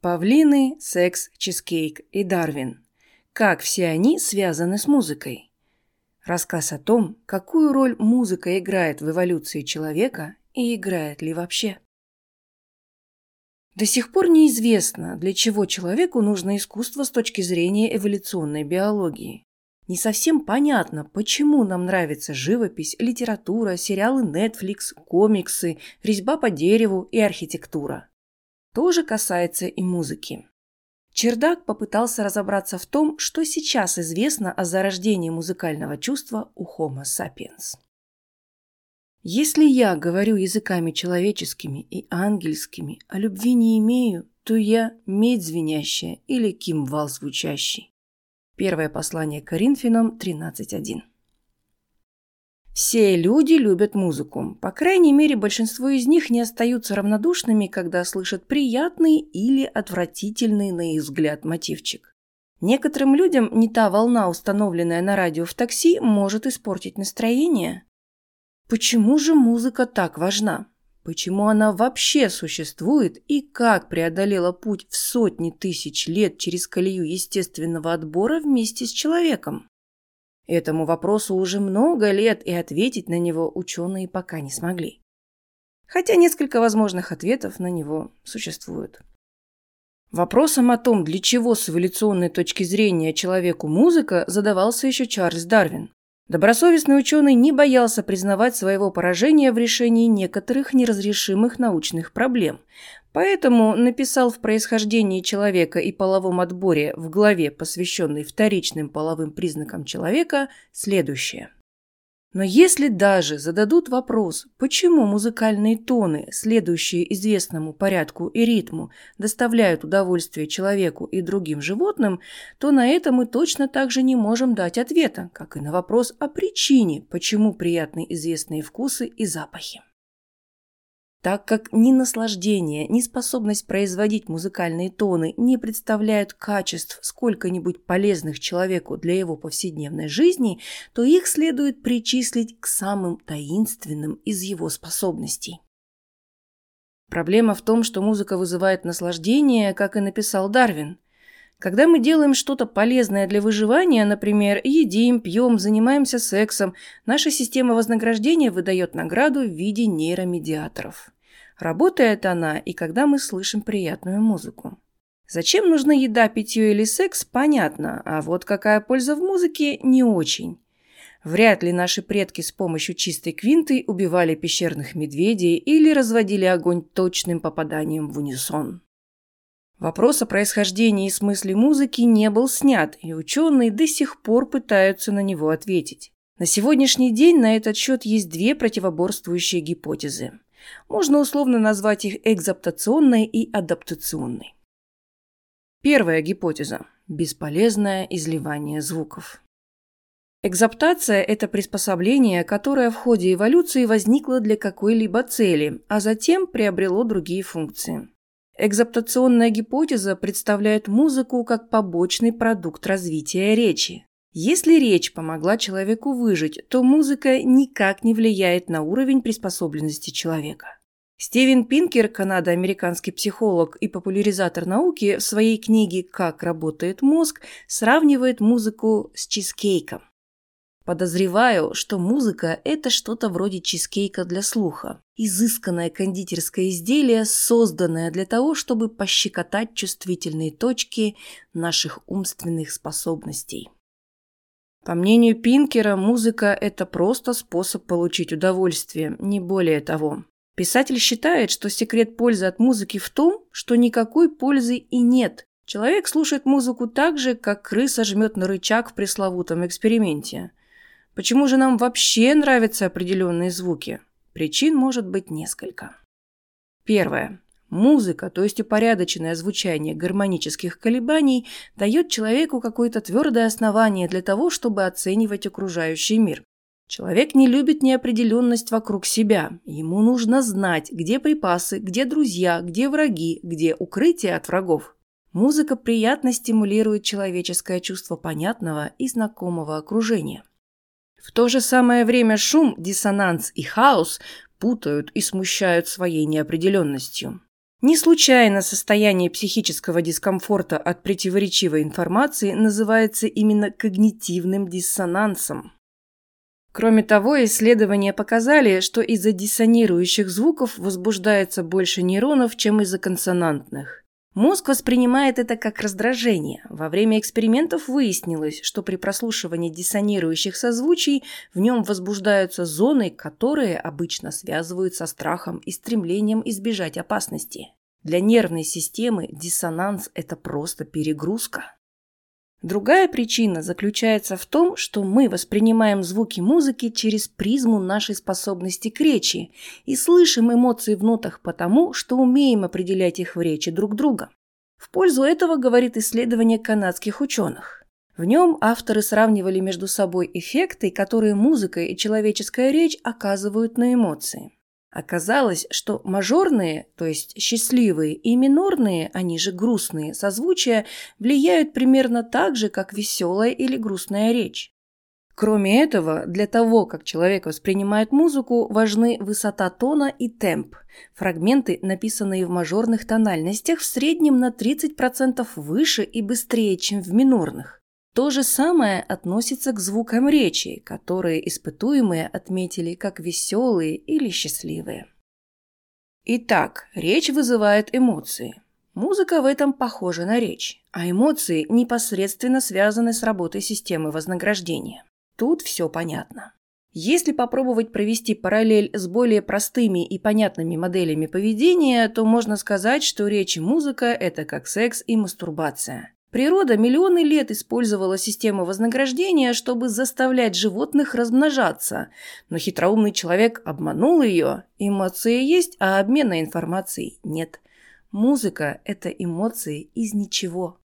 Павлины, секс, чизкейк и Дарвин. Как все они связаны с музыкой? Рассказ о том, какую роль музыка играет в эволюции человека и играет ли вообще. До сих пор неизвестно, для чего человеку нужно искусство с точки зрения эволюционной биологии. Не совсем понятно, почему нам нравится живопись, литература, сериалы Netflix, комиксы, резьба по дереву и архитектура. То же касается и музыки. Чердак попытался разобраться в том, что сейчас известно о зарождении музыкального чувства у Homo sapiens. Если я говорю языками человеческими и ангельскими, а любви не имею, то я медь звенящая или кимвал звучащий. Первое послание Коринфянам 13.1 все люди любят музыку. По крайней мере, большинство из них не остаются равнодушными, когда слышат приятный или отвратительный, на их взгляд, мотивчик. Некоторым людям не та волна, установленная на радио в такси, может испортить настроение. Почему же музыка так важна? Почему она вообще существует и как преодолела путь в сотни тысяч лет через колею естественного отбора вместе с человеком? Этому вопросу уже много лет, и ответить на него ученые пока не смогли. Хотя несколько возможных ответов на него существует. Вопросом о том, для чего с эволюционной точки зрения человеку музыка, задавался еще Чарльз Дарвин. Добросовестный ученый не боялся признавать своего поражения в решении некоторых неразрешимых научных проблем, поэтому написал в «Происхождении человека и половом отборе» в главе, посвященной вторичным половым признакам человека, следующее – но если даже зададут вопрос, почему музыкальные тоны, следующие известному порядку и ритму, доставляют удовольствие человеку и другим животным, то на это мы точно так же не можем дать ответа, как и на вопрос о причине, почему приятны известные вкусы и запахи так как ни наслаждение, ни способность производить музыкальные тоны не представляют качеств сколько-нибудь полезных человеку для его повседневной жизни, то их следует причислить к самым таинственным из его способностей. Проблема в том, что музыка вызывает наслаждение, как и написал Дарвин. Когда мы делаем что-то полезное для выживания, например, едим, пьем, занимаемся сексом, наша система вознаграждения выдает награду в виде нейромедиаторов. Работает она и когда мы слышим приятную музыку. Зачем нужна еда, питье или секс, понятно, а вот какая польза в музыке – не очень. Вряд ли наши предки с помощью чистой квинты убивали пещерных медведей или разводили огонь точным попаданием в унисон. Вопрос о происхождении и смысле музыки не был снят, и ученые до сих пор пытаются на него ответить. На сегодняшний день на этот счет есть две противоборствующие гипотезы. Можно условно назвать их экзаптационной и адаптационной. Первая гипотеза – бесполезное изливание звуков. Экзаптация – это приспособление, которое в ходе эволюции возникло для какой-либо цели, а затем приобрело другие функции. Экзаптационная гипотеза представляет музыку как побочный продукт развития речи. Если речь помогла человеку выжить, то музыка никак не влияет на уровень приспособленности человека. Стивен Пинкер, канадо-американский психолог и популяризатор науки, в своей книге «Как работает мозг» сравнивает музыку с чизкейком. Подозреваю, что музыка – это что-то вроде чизкейка для слуха. Изысканное кондитерское изделие, созданное для того, чтобы пощекотать чувствительные точки наших умственных способностей. По мнению Пинкера, музыка – это просто способ получить удовольствие, не более того. Писатель считает, что секрет пользы от музыки в том, что никакой пользы и нет. Человек слушает музыку так же, как крыса жмет на рычаг в пресловутом эксперименте. Почему же нам вообще нравятся определенные звуки? Причин может быть несколько. Первое. Музыка, то есть упорядоченное звучание гармонических колебаний, дает человеку какое-то твердое основание для того, чтобы оценивать окружающий мир. Человек не любит неопределенность вокруг себя. Ему нужно знать, где припасы, где друзья, где враги, где укрытие от врагов. Музыка приятно стимулирует человеческое чувство понятного и знакомого окружения. В то же самое время шум, диссонанс и хаос путают и смущают своей неопределенностью. Не случайно состояние психического дискомфорта от противоречивой информации называется именно когнитивным диссонансом. Кроме того, исследования показали, что из-за диссонирующих звуков возбуждается больше нейронов, чем из-за консонантных. Мозг воспринимает это как раздражение. Во время экспериментов выяснилось, что при прослушивании диссонирующих созвучий в нем возбуждаются зоны, которые обычно связывают со страхом и стремлением избежать опасности. Для нервной системы диссонанс – это просто перегрузка. Другая причина заключается в том, что мы воспринимаем звуки музыки через призму нашей способности к речи и слышим эмоции в нотах потому, что умеем определять их в речи друг друга. В пользу этого говорит исследование канадских ученых. В нем авторы сравнивали между собой эффекты, которые музыка и человеческая речь оказывают на эмоции. Оказалось, что мажорные, то есть счастливые, и минорные, они же грустные, созвучия влияют примерно так же, как веселая или грустная речь. Кроме этого, для того, как человек воспринимает музыку, важны высота тона и темп. Фрагменты, написанные в мажорных тональностях, в среднем на 30% выше и быстрее, чем в минорных. То же самое относится к звукам речи, которые испытуемые отметили как веселые или счастливые. Итак, речь вызывает эмоции. Музыка в этом похожа на речь, а эмоции непосредственно связаны с работой системы вознаграждения. Тут все понятно. Если попробовать провести параллель с более простыми и понятными моделями поведения, то можно сказать, что речь и музыка – это как секс и мастурбация. Природа миллионы лет использовала систему вознаграждения, чтобы заставлять животных размножаться, но хитроумный человек обманул ее. Эмоции есть, а обмена информацией нет. Музыка – это эмоции из ничего.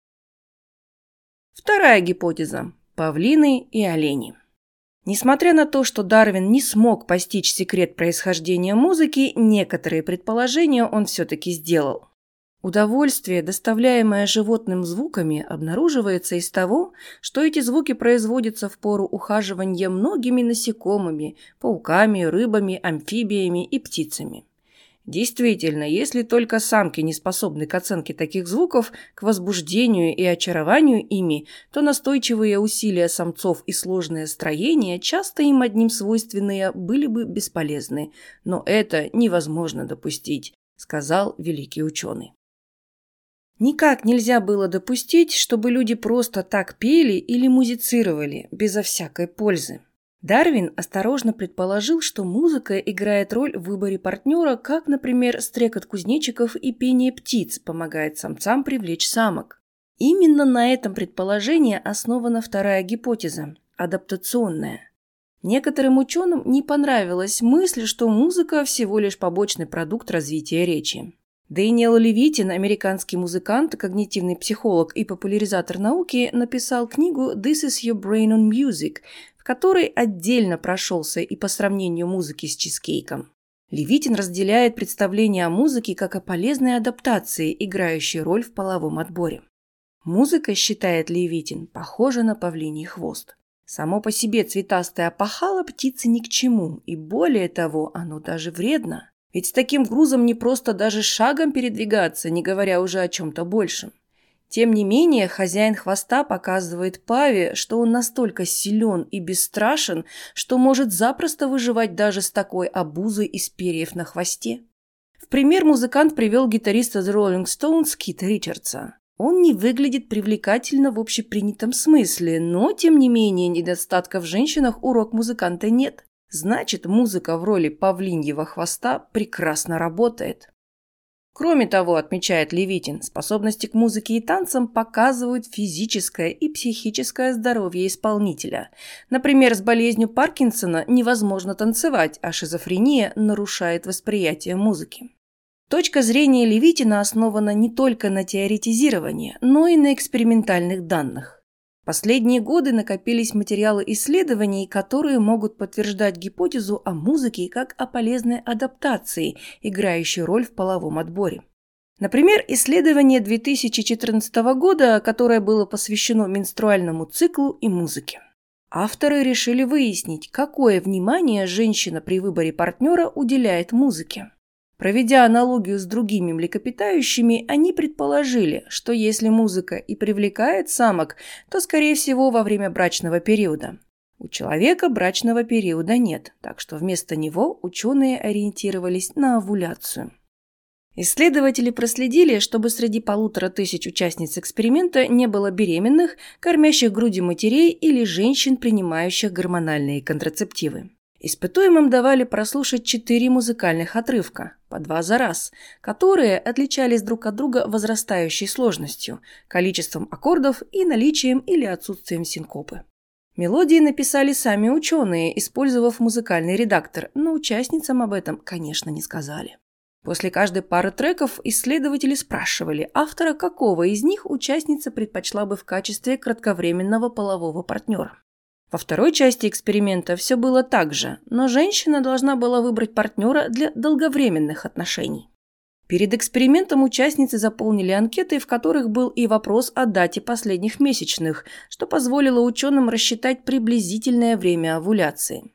Вторая гипотеза – павлины и олени. Несмотря на то, что Дарвин не смог постичь секрет происхождения музыки, некоторые предположения он все-таки сделал. Удовольствие, доставляемое животным звуками, обнаруживается из того, что эти звуки производятся в пору ухаживания многими насекомыми, пауками, рыбами, амфибиями и птицами. Действительно, если только самки не способны к оценке таких звуков, к возбуждению и очарованию ими, то настойчивые усилия самцов и сложное строение, часто им одним свойственные, были бы бесполезны. Но это невозможно допустить, сказал великий ученый. Никак нельзя было допустить, чтобы люди просто так пели или музицировали, безо всякой пользы. Дарвин осторожно предположил, что музыка играет роль в выборе партнера, как, например, стрекот кузнечиков и пение птиц помогает самцам привлечь самок. Именно на этом предположении основана вторая гипотеза – адаптационная. Некоторым ученым не понравилась мысль, что музыка всего лишь побочный продукт развития речи. Дэниел Левитин, американский музыкант, когнитивный психолог и популяризатор науки, написал книгу «This is your brain on music», в которой отдельно прошелся и по сравнению музыки с чизкейком. Левитин разделяет представление о музыке как о полезной адаптации, играющей роль в половом отборе. Музыка, считает Левитин, похожа на павлиний хвост. Само по себе цветастое опахало птицы ни к чему, и более того, оно даже вредно. Ведь с таким грузом не просто даже шагом передвигаться, не говоря уже о чем-то большем. Тем не менее, хозяин хвоста показывает Паве, что он настолько силен и бесстрашен, что может запросто выживать даже с такой обузой из перьев на хвосте. В пример музыкант привел гитариста The Rolling Stones Кита Ричардса. Он не выглядит привлекательно в общепринятом смысле, но, тем не менее, недостатков в женщинах у рок-музыканта нет. Значит, музыка в роли павлиньего хвоста прекрасно работает. Кроме того, отмечает Левитин, способности к музыке и танцам показывают физическое и психическое здоровье исполнителя. Например, с болезнью Паркинсона невозможно танцевать, а шизофрения нарушает восприятие музыки. Точка зрения Левитина основана не только на теоретизировании, но и на экспериментальных данных. Последние годы накопились материалы исследований, которые могут подтверждать гипотезу о музыке как о полезной адаптации, играющей роль в половом отборе. Например, исследование 2014 года, которое было посвящено менструальному циклу и музыке. Авторы решили выяснить, какое внимание женщина при выборе партнера уделяет музыке. Проведя аналогию с другими млекопитающими, они предположили, что если музыка и привлекает самок, то, скорее всего, во время брачного периода. У человека брачного периода нет, так что вместо него ученые ориентировались на овуляцию. Исследователи проследили, чтобы среди полутора тысяч участниц эксперимента не было беременных, кормящих грудью матерей или женщин, принимающих гормональные контрацептивы. Испытуемым давали прослушать четыре музыкальных отрывка, по два за раз, которые отличались друг от друга возрастающей сложностью, количеством аккордов и наличием или отсутствием синкопы. Мелодии написали сами ученые, использовав музыкальный редактор, но участницам об этом, конечно, не сказали. После каждой пары треков исследователи спрашивали автора, какого из них участница предпочла бы в качестве кратковременного полового партнера. Во второй части эксперимента все было так же, но женщина должна была выбрать партнера для долговременных отношений. Перед экспериментом участницы заполнили анкеты, в которых был и вопрос о дате последних месячных, что позволило ученым рассчитать приблизительное время овуляции.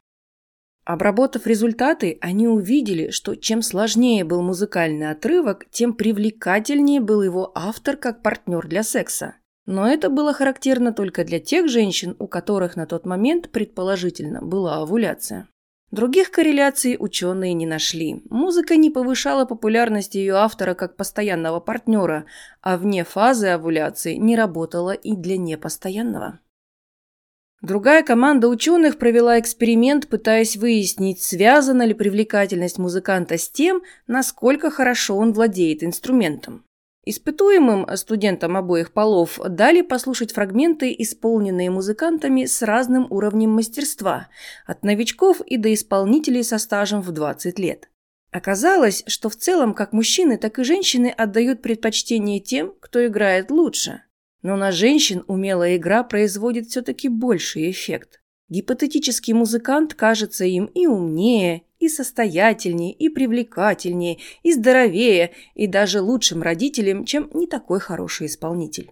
Обработав результаты, они увидели, что чем сложнее был музыкальный отрывок, тем привлекательнее был его автор как партнер для секса. Но это было характерно только для тех женщин, у которых на тот момент, предположительно, была овуляция. Других корреляций ученые не нашли. Музыка не повышала популярность ее автора как постоянного партнера, а вне фазы овуляции не работала и для непостоянного. Другая команда ученых провела эксперимент, пытаясь выяснить, связана ли привлекательность музыканта с тем, насколько хорошо он владеет инструментом. Испытуемым студентам обоих полов дали послушать фрагменты, исполненные музыкантами с разным уровнем мастерства, от новичков и до исполнителей со стажем в 20 лет. Оказалось, что в целом как мужчины, так и женщины отдают предпочтение тем, кто играет лучше – но на женщин умелая игра производит все-таки больший эффект. Гипотетический музыкант кажется им и умнее, и состоятельнее, и привлекательнее, и здоровее, и даже лучшим родителем, чем не такой хороший исполнитель.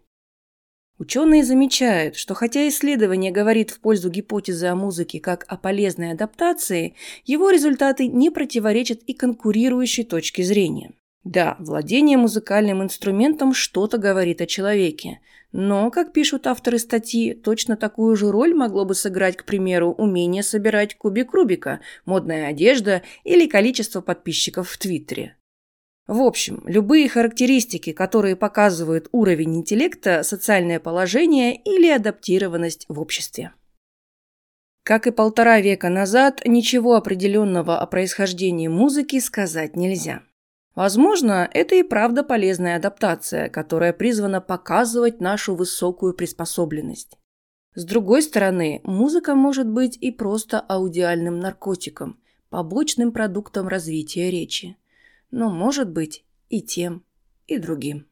Ученые замечают, что хотя исследование говорит в пользу гипотезы о музыке как о полезной адаптации, его результаты не противоречат и конкурирующей точке зрения. Да, владение музыкальным инструментом что-то говорит о человеке, но, как пишут авторы статьи, точно такую же роль могло бы сыграть, к примеру, умение собирать кубик Рубика, модная одежда или количество подписчиков в Твиттере. В общем, любые характеристики, которые показывают уровень интеллекта, социальное положение или адаптированность в обществе. Как и полтора века назад, ничего определенного о происхождении музыки сказать нельзя. Возможно, это и правда полезная адаптация, которая призвана показывать нашу высокую приспособленность. С другой стороны, музыка может быть и просто аудиальным наркотиком, побочным продуктом развития речи. Но может быть и тем, и другим.